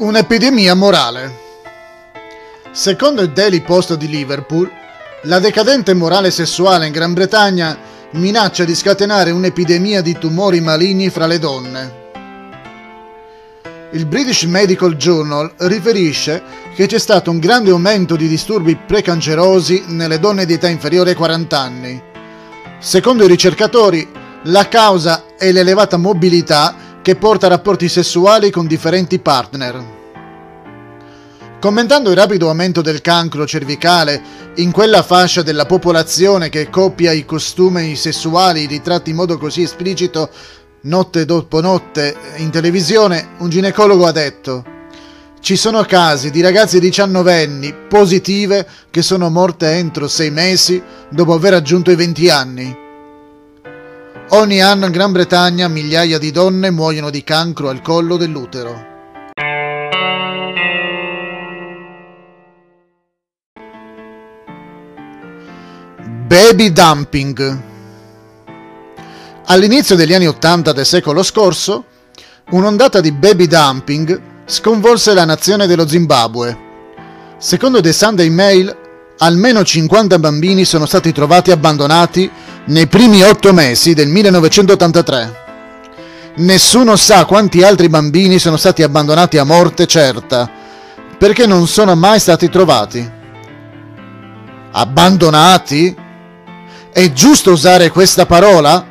Un'epidemia morale. Secondo il Daily Post di Liverpool, la decadente morale sessuale in Gran Bretagna minaccia di scatenare un'epidemia di tumori maligni fra le donne. Il British Medical Journal riferisce che c'è stato un grande aumento di disturbi precancerosi nelle donne di età inferiore ai 40 anni. Secondo i ricercatori, la causa è l'elevata mobilità che porta a rapporti sessuali con differenti partner. Commentando il rapido aumento del cancro cervicale in quella fascia della popolazione che copia i costumi sessuali ritratti in modo così esplicito notte dopo notte in televisione, un ginecologo ha detto ci sono casi di ragazze diciannovenni positive che sono morte entro sei mesi dopo aver raggiunto i 20 anni. Ogni anno in Gran Bretagna migliaia di donne muoiono di cancro al collo dell'utero. Baby dumping. All'inizio degli anni Ottanta del secolo scorso, un'ondata di baby dumping sconvolse la nazione dello Zimbabwe. Secondo The Sunday Mail, almeno 50 bambini sono stati trovati abbandonati nei primi otto mesi del 1983. Nessuno sa quanti altri bambini sono stati abbandonati a morte certa, perché non sono mai stati trovati. Abbandonati? È giusto usare questa parola?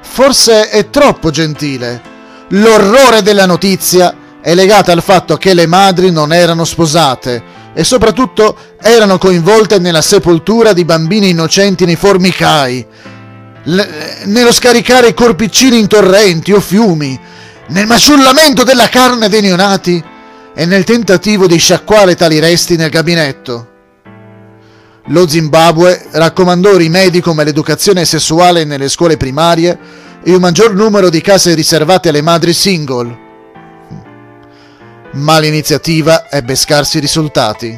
Forse è troppo gentile. L'orrore della notizia è legata al fatto che le madri non erano sposate e soprattutto erano coinvolte nella sepoltura di bambini innocenti nei formicai, nello scaricare corpiccini in torrenti o fiumi, nel maciullamento della carne dei neonati e nel tentativo di sciacquare tali resti nel gabinetto. Lo Zimbabwe raccomandò rimedi come l'educazione sessuale nelle scuole primarie e un maggior numero di case riservate alle madri single. Ma l'iniziativa ebbe scarsi risultati.